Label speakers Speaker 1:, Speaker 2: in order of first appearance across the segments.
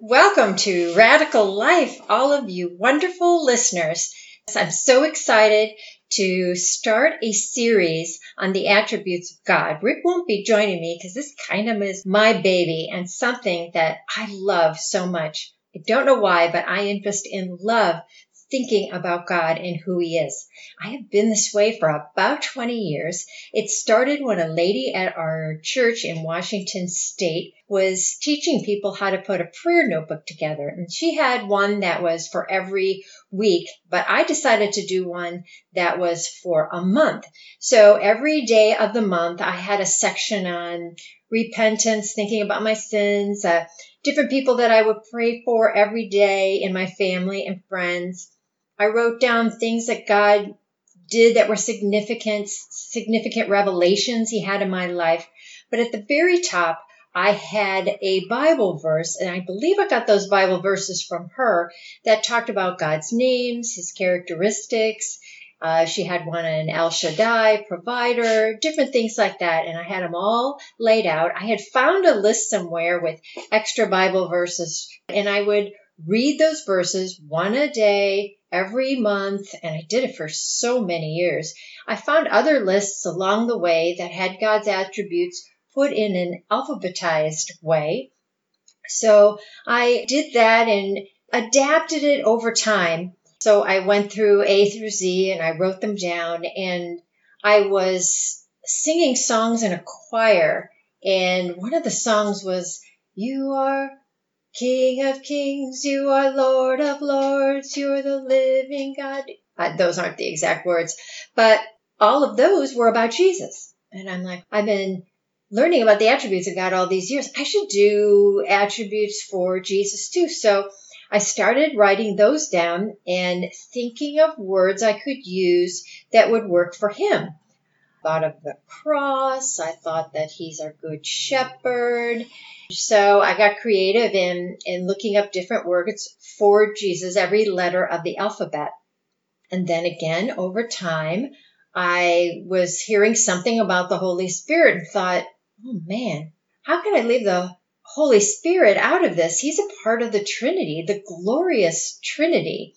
Speaker 1: Welcome to Radical Life, all of you wonderful listeners. I'm so excited to start a series on the attributes of God. Rick won't be joining me because this kind of is my baby and something that I love so much. I don't know why, but I just in love thinking about God and who He is. I have been this way for about 20 years. It started when a lady at our church in Washington State was teaching people how to put a prayer notebook together. And she had one that was for every week, but I decided to do one that was for a month. So every day of the month, I had a section on repentance, thinking about my sins, uh, different people that I would pray for every day in my family and friends. I wrote down things that God did that were significant, significant revelations he had in my life. But at the very top, I had a Bible verse, and I believe I got those Bible verses from her that talked about God's names, his characteristics. Uh, she had one on El Shaddai, provider, different things like that, and I had them all laid out. I had found a list somewhere with extra Bible verses, and I would read those verses one a day every month, and I did it for so many years. I found other lists along the way that had God's attributes put in an alphabetized way. So I did that and adapted it over time. So I went through A through Z and I wrote them down and I was singing songs in a choir and one of the songs was you are King of kings, you are Lord of lords, you're the living God. Uh, those aren't the exact words, but all of those were about Jesus. And I'm like, I've been learning about the attributes of God all these years. I should do attributes for Jesus too. So I started writing those down and thinking of words I could use that would work for him thought of the cross. I thought that he's our good shepherd. So I got creative in, in looking up different words for Jesus, every letter of the alphabet. And then again, over time, I was hearing something about the Holy Spirit and thought, oh man, how can I leave the Holy Spirit out of this? He's a part of the Trinity, the glorious Trinity.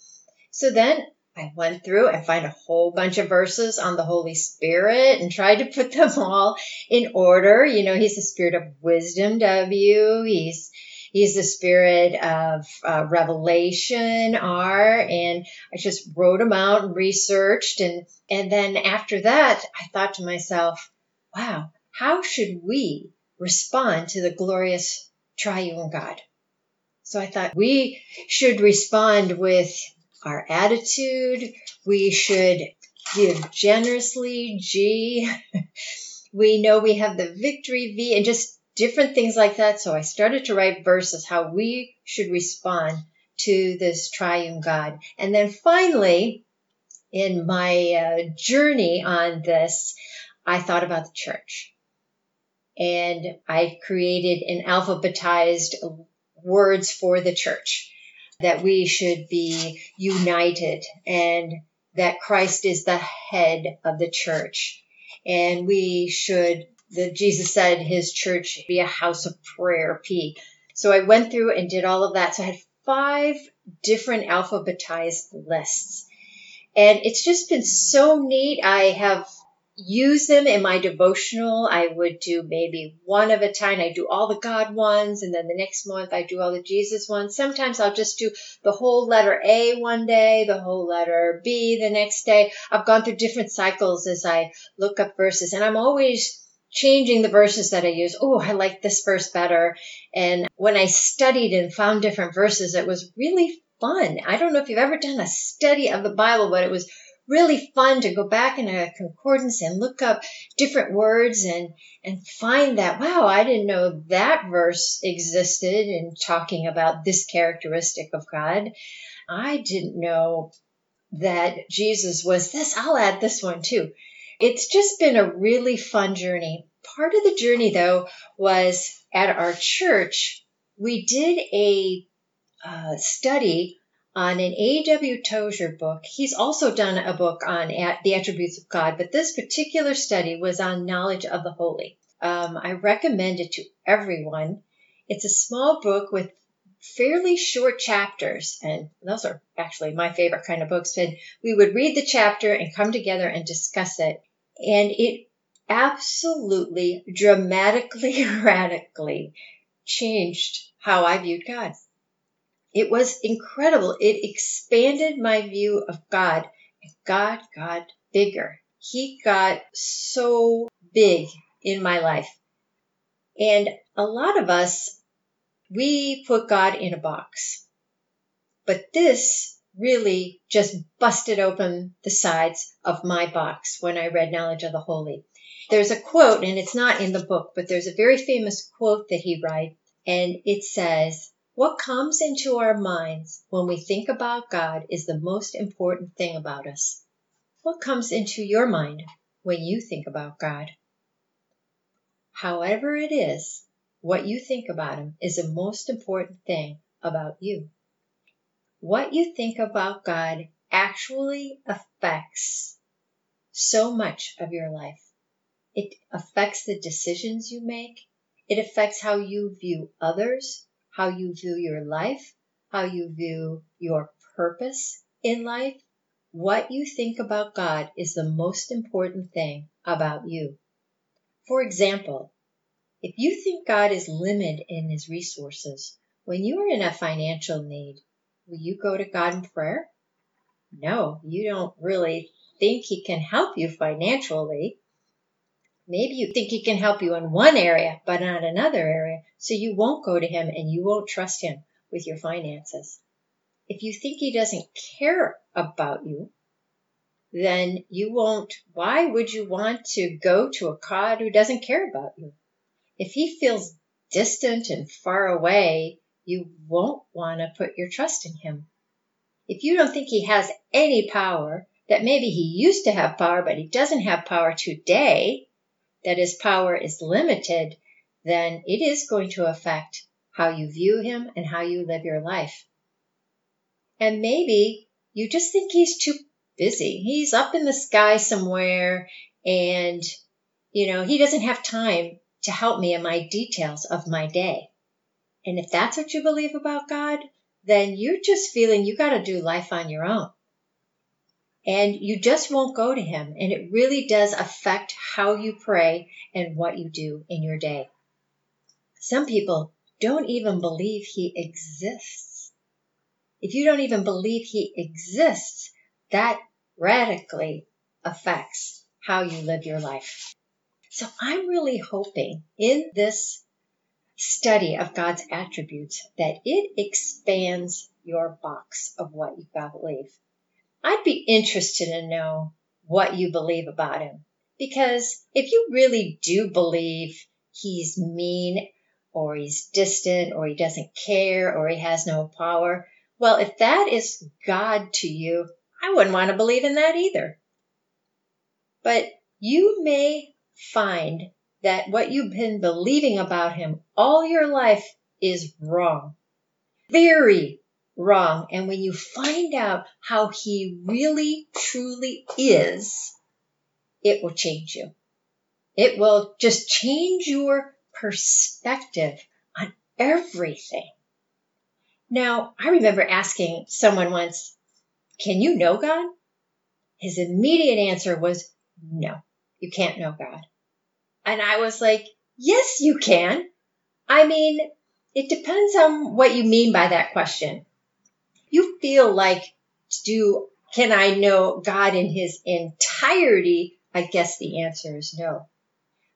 Speaker 1: So then I went through and find a whole bunch of verses on the Holy Spirit and tried to put them all in order. You know, he's the spirit of wisdom, W. He's He's the spirit of uh, revelation, R. And I just wrote them out and researched. And, and then after that, I thought to myself, wow, how should we respond to the glorious triune God? So I thought we should respond with our attitude. We should give generously, G. we know we have the victory, V, and just different things like that. So I started to write verses how we should respond to this triune God. And then finally, in my uh, journey on this, I thought about the church. And I created an alphabetized words for the church that we should be united and that Christ is the head of the church. And we should, the, Jesus said his church be a house of prayer, P. So I went through and did all of that. So I had five different alphabetized lists. And it's just been so neat. I have use them in my devotional. I would do maybe one of a time. I do all the God ones, and then the next month I do all the Jesus ones. Sometimes I'll just do the whole letter A one day, the whole letter B the next day. I've gone through different cycles as I look up verses, and I'm always changing the verses that I use. Oh, I like this verse better. And when I studied and found different verses, it was really fun. I don't know if you've ever done a study of the Bible, but it was really fun to go back in a concordance and look up different words and and find that wow i didn't know that verse existed in talking about this characteristic of god. I didn't know that jesus was this. I'll add this one too. It's just been a really fun journey. Part of the journey though was at our church we did a uh, study on an A.W. Tozer book. He's also done a book on the attributes of God, but this particular study was on knowledge of the holy. Um, I recommend it to everyone. It's a small book with fairly short chapters, and those are actually my favorite kind of books. And we would read the chapter and come together and discuss it. And it absolutely dramatically, radically changed how I viewed God. It was incredible. It expanded my view of God. God got bigger. He got so big in my life. And a lot of us, we put God in a box. But this really just busted open the sides of my box when I read Knowledge of the Holy. There's a quote, and it's not in the book, but there's a very famous quote that he writes, and it says, What comes into our minds when we think about God is the most important thing about us. What comes into your mind when you think about God? However, it is, what you think about Him is the most important thing about you. What you think about God actually affects so much of your life. It affects the decisions you make. It affects how you view others, how you view your life, how you view your purpose in life. What you think about God is the most important thing about you. For example, if you think God is limited in his resources, when you are in a financial need, will you go to God in prayer? No, you don't really think he can help you financially. Maybe you think he can help you in one area, but not another area. So you won't go to him and you won't trust him with your finances. If you think he doesn't care about you, then you won't. Why would you want to go to a God who doesn't care about you? If he feels distant and far away, you won't want to put your trust in him. If you don't think he has any power, that maybe he used to have power, but he doesn't have power today, that his power is limited, then it is going to affect how you view him and how you live your life. And maybe you just think he's too busy. He's up in the sky somewhere and, you know, he doesn't have time to help me in my details of my day. And if that's what you believe about God, then you're just feeling you got to do life on your own and you just won't go to Him. And it really does affect how you pray and what you do in your day. Some people don't even believe He exists. If you don't even believe He exists, that radically affects how you live your life. So I'm really hoping in this study of God's attributes that it expands your box of what you believe. I'd be interested to know what you believe about him. Because if you really do believe he's mean or he's distant or he doesn't care or he has no power, well, if that is God to you, I wouldn't want to believe in that either. But you may find that what you've been believing about him all your life is wrong. Very wrong. And when you find out how he really truly is, it will change you. It will just change your perspective on everything. Now, I remember asking someone once, Can you know God? His immediate answer was, No, you can't know God. And I was like, Yes, you can. I mean, it depends on what you mean by that question you feel like do can I know God in his entirety? I guess the answer is no.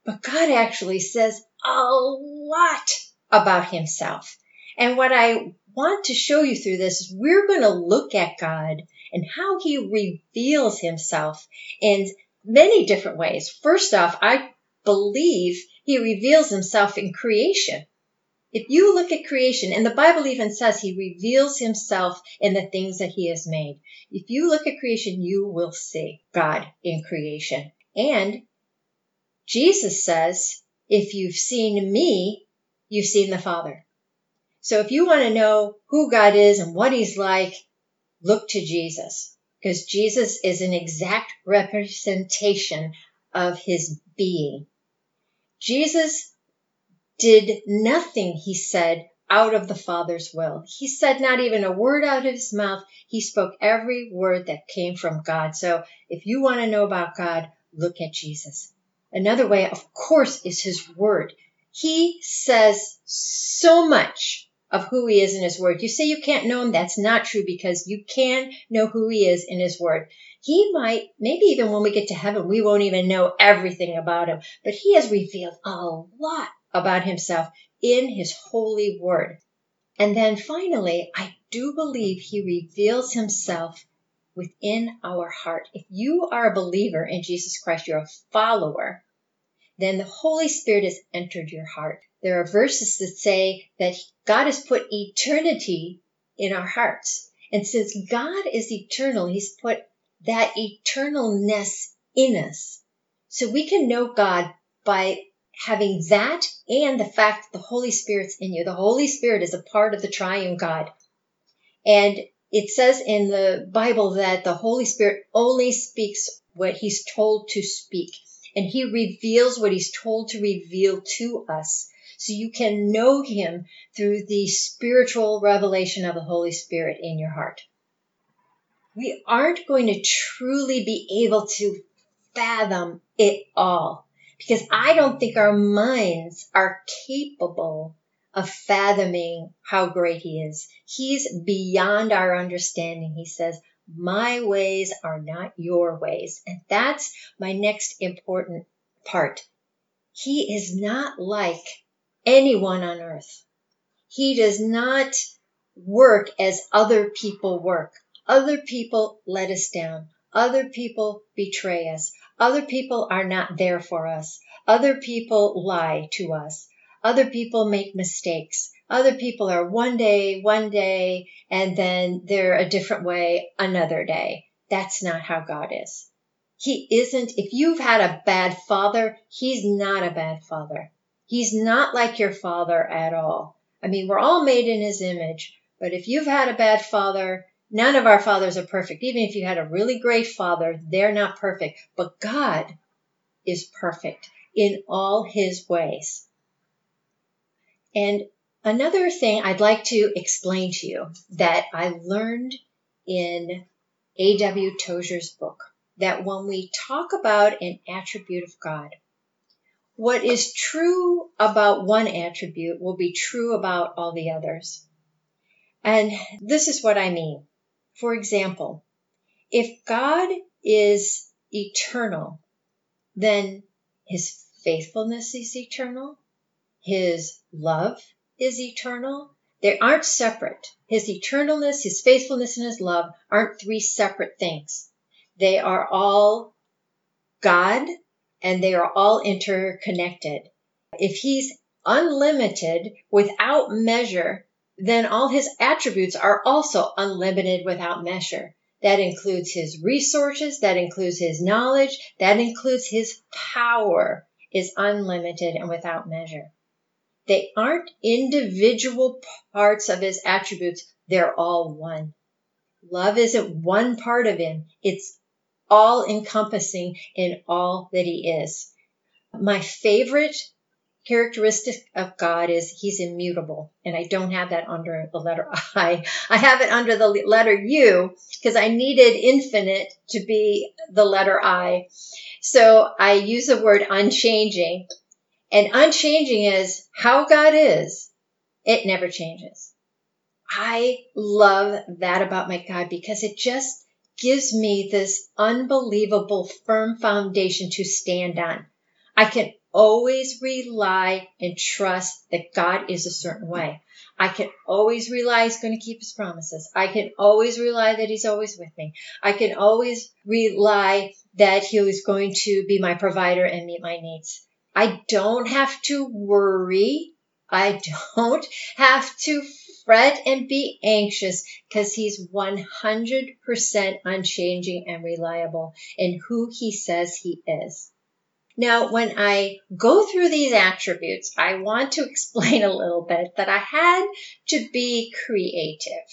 Speaker 1: But God actually says a lot about himself. And what I want to show you through this is we're going to look at God and how he reveals himself in many different ways. First off, I believe he reveals himself in creation. If you look at creation, and the Bible even says he reveals himself in the things that he has made. If you look at creation, you will see God in creation. And Jesus says, if you've seen me, you've seen the Father. So if you want to know who God is and what he's like, look to Jesus because Jesus is an exact representation of his being. Jesus did nothing, he said, out of the Father's will. He said not even a word out of his mouth. He spoke every word that came from God. So if you want to know about God, look at Jesus. Another way, of course, is his word. He says so much of who he is in his word. You say you can't know him. That's not true because you can know who he is in his word. He might, maybe even when we get to heaven, we won't even know everything about him, but he has revealed a lot about himself in his holy word. And then finally, I do believe he reveals himself within our heart. If you are a believer in Jesus Christ, you're a follower, then the Holy Spirit has entered your heart. There are verses that say that God has put eternity in our hearts. And since God is eternal, He's put that eternalness in us. So we can know God by having that and the fact that the Holy Spirit's in you. The Holy Spirit is a part of the triune God. And it says in the Bible that the Holy Spirit only speaks what he's told to speak. And he reveals what he's told to reveal to us. So you can know him through the spiritual revelation of the Holy Spirit in your heart. We aren't going to truly be able to fathom it all because I don't think our minds are capable of fathoming how great he is. He's beyond our understanding. He says, my ways are not your ways. And that's my next important part. He is not like anyone on earth. He does not work as other people work. Other people let us down. Other people betray us. Other people are not there for us. Other people lie to us. Other people make mistakes. Other people are one day, one day, and then they're a different way another day. That's not how God is. He isn't, if you've had a bad father, he's not a bad father. He's not like your father at all. I mean, we're all made in his image, but if you've had a bad father, none of our fathers are perfect. Even if you had a really great father, they're not perfect. But God is perfect in all his ways. And another thing I'd like to explain to you that I learned in A.W. Tozer's book that when we talk about an attribute of God, what is true about one attribute will be true about all the others. And this is what I mean. For example, if God is eternal, then his faithfulness is eternal. His love is eternal. They aren't separate. His eternalness, his faithfulness, and his love aren't three separate things. They are all God and they are all interconnected. If he's unlimited without measure, then all his attributes are also unlimited without measure. That includes his resources, that includes his knowledge, that includes his power is unlimited and without measure. They aren't individual parts of his attributes. They're all one. Love isn't one part of him. It's all encompassing in all that he is. My favorite characteristic of God is he's immutable. And I don't have that under the letter I. I have it under the letter U because I needed infinite to be the letter I. So I use the word unchanging. And unchanging is how God is. It never changes. I love that about my God because it just gives me this unbelievable firm foundation to stand on. I can always rely and trust that God is a certain way. I can always rely He's going to keep His promises. I can always rely that He's always with me. I can always rely that He is going to be my provider and meet my needs. I don't have to worry. I don't have to fret and be anxious because he's 100% unchanging and reliable in who he says he is. Now, when I go through these attributes, I want to explain a little bit that I had to be creative.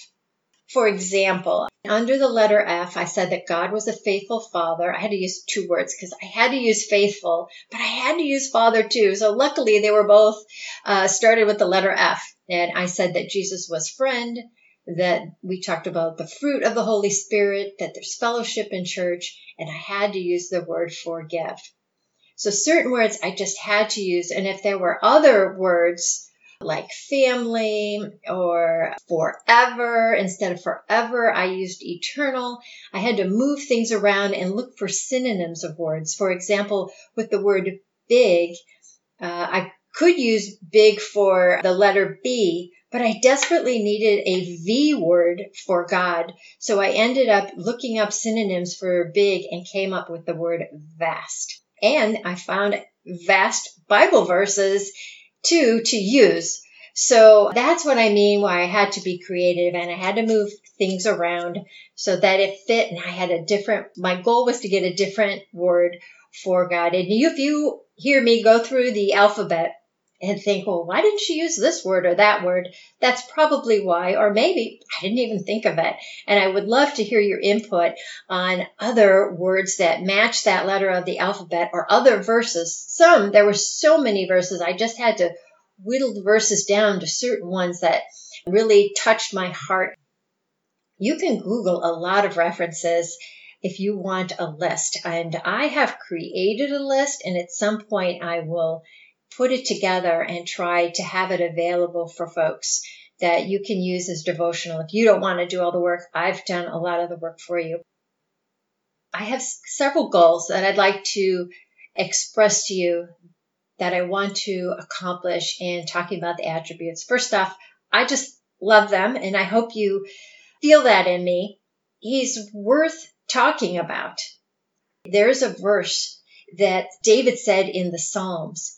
Speaker 1: For example, under the letter F, I said that God was a faithful father. I had to use two words because I had to use faithful, but I had to use father too. So luckily they were both uh, started with the letter F. And I said that Jesus was friend, that we talked about the fruit of the Holy Spirit, that there's fellowship in church, and I had to use the word forgive. So certain words I just had to use. And if there were other words, like family or forever. Instead of forever, I used eternal. I had to move things around and look for synonyms of words. For example, with the word big, uh, I could use big for the letter B, but I desperately needed a V word for God. So I ended up looking up synonyms for big and came up with the word vast. And I found vast Bible verses too to use. So that's what I mean why I had to be creative and I had to move things around so that it fit and I had a different my goal was to get a different word for God. And if you hear me go through the alphabet and think, well, why didn't she use this word or that word? That's probably why, or maybe I didn't even think of it. And I would love to hear your input on other words that match that letter of the alphabet or other verses. Some, there were so many verses, I just had to whittle the verses down to certain ones that really touched my heart. You can Google a lot of references if you want a list. And I have created a list, and at some point I will put it together and try to have it available for folks that you can use as devotional. If you don't want to do all the work, I've done a lot of the work for you. I have several goals that I'd like to express to you that I want to accomplish in talking about the attributes. First off, I just love them and I hope you feel that in me. He's worth talking about. There's a verse that David said in the Psalms.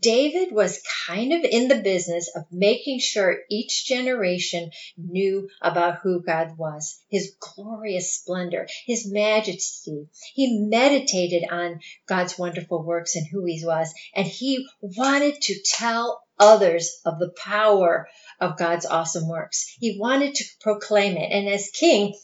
Speaker 1: David was kind of in the business of making sure each generation knew about who God was, his glorious splendor, his majesty. He meditated on God's wonderful works and who he was, and he wanted to tell others of the power of God's awesome works. He wanted to proclaim it. And as king,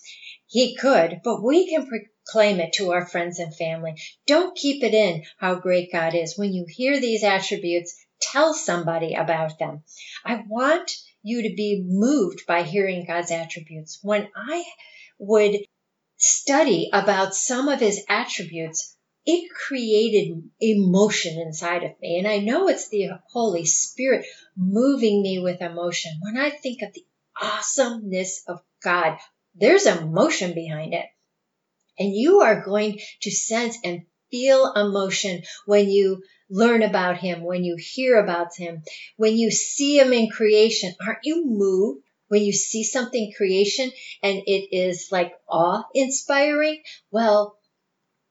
Speaker 1: he could, but we can proclaim it to our friends and family. Don't keep it in how great God is. When you hear these attributes, tell somebody about them. I want you to be moved by hearing God's attributes. When I would study about some of his attributes, it created emotion inside of me. And I know it's the Holy Spirit moving me with emotion. When I think of the awesomeness of God, there's emotion behind it. And you are going to sense and feel emotion when you learn about him, when you hear about him, when you see him in creation. Aren't you moved when you see something creation and it is like awe inspiring? Well,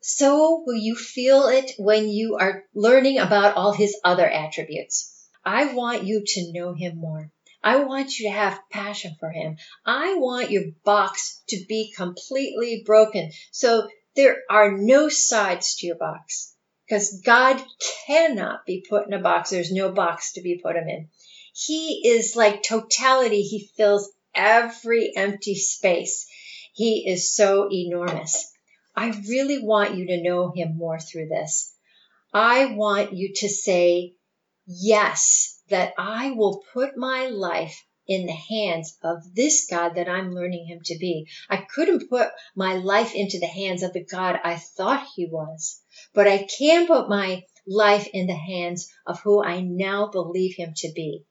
Speaker 1: so will you feel it when you are learning about all his other attributes. I want you to know him more. I want you to have passion for him. I want your box to be completely broken. So there are no sides to your box because God cannot be put in a box. There's no box to be put him in. He is like totality. He fills every empty space. He is so enormous. I really want you to know him more through this. I want you to say yes, that I will put my life in the hands of this God that I'm learning him to be. I couldn't put my life into the hands of the God I thought he was, but I can put my life in the hands of who I now believe him to be.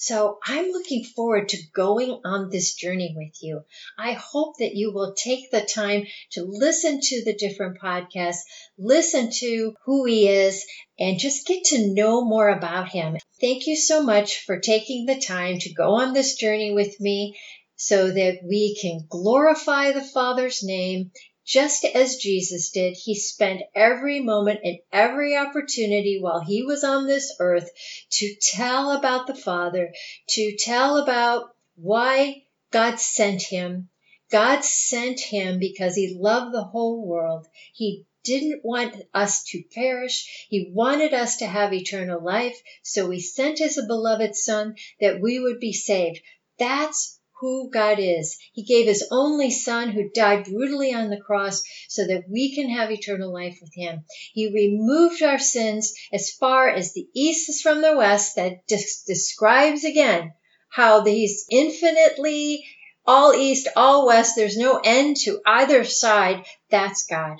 Speaker 1: So I'm looking forward to going on this journey with you. I hope that you will take the time to listen to the different podcasts, listen to who he is, and just get to know more about him. Thank you so much for taking the time to go on this journey with me so that we can glorify the Father's name just as Jesus did, he spent every moment and every opportunity while he was on this earth to tell about the Father, to tell about why God sent him. God sent him because he loved the whole world. He didn't want us to perish. He wanted us to have eternal life. So he sent his beloved son that we would be saved. That's who God is. He gave his only son who died brutally on the cross so that we can have eternal life with him. He removed our sins as far as the east is from the west. That describes again how he's infinitely all east, all west. There's no end to either side. That's God.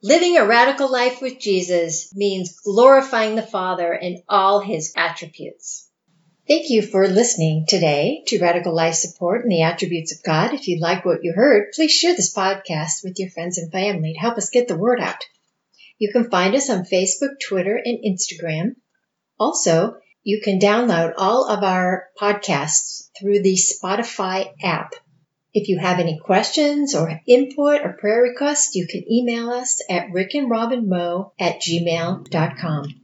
Speaker 1: Living a radical life with Jesus means glorifying the Father in all his attributes. Thank you for listening today to Radical Life Support and the Attributes of God. If you like what you heard, please share this podcast with your friends and family to help us get the word out. You can find us on Facebook, Twitter, and Instagram. Also, you can download all of our podcasts through the Spotify app. If you have any questions or input or prayer requests, you can email us at rickandrobinmo at gmail.com.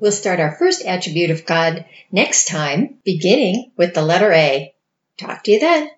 Speaker 1: We'll start our first attribute of God next time, beginning with the letter A. Talk to you then.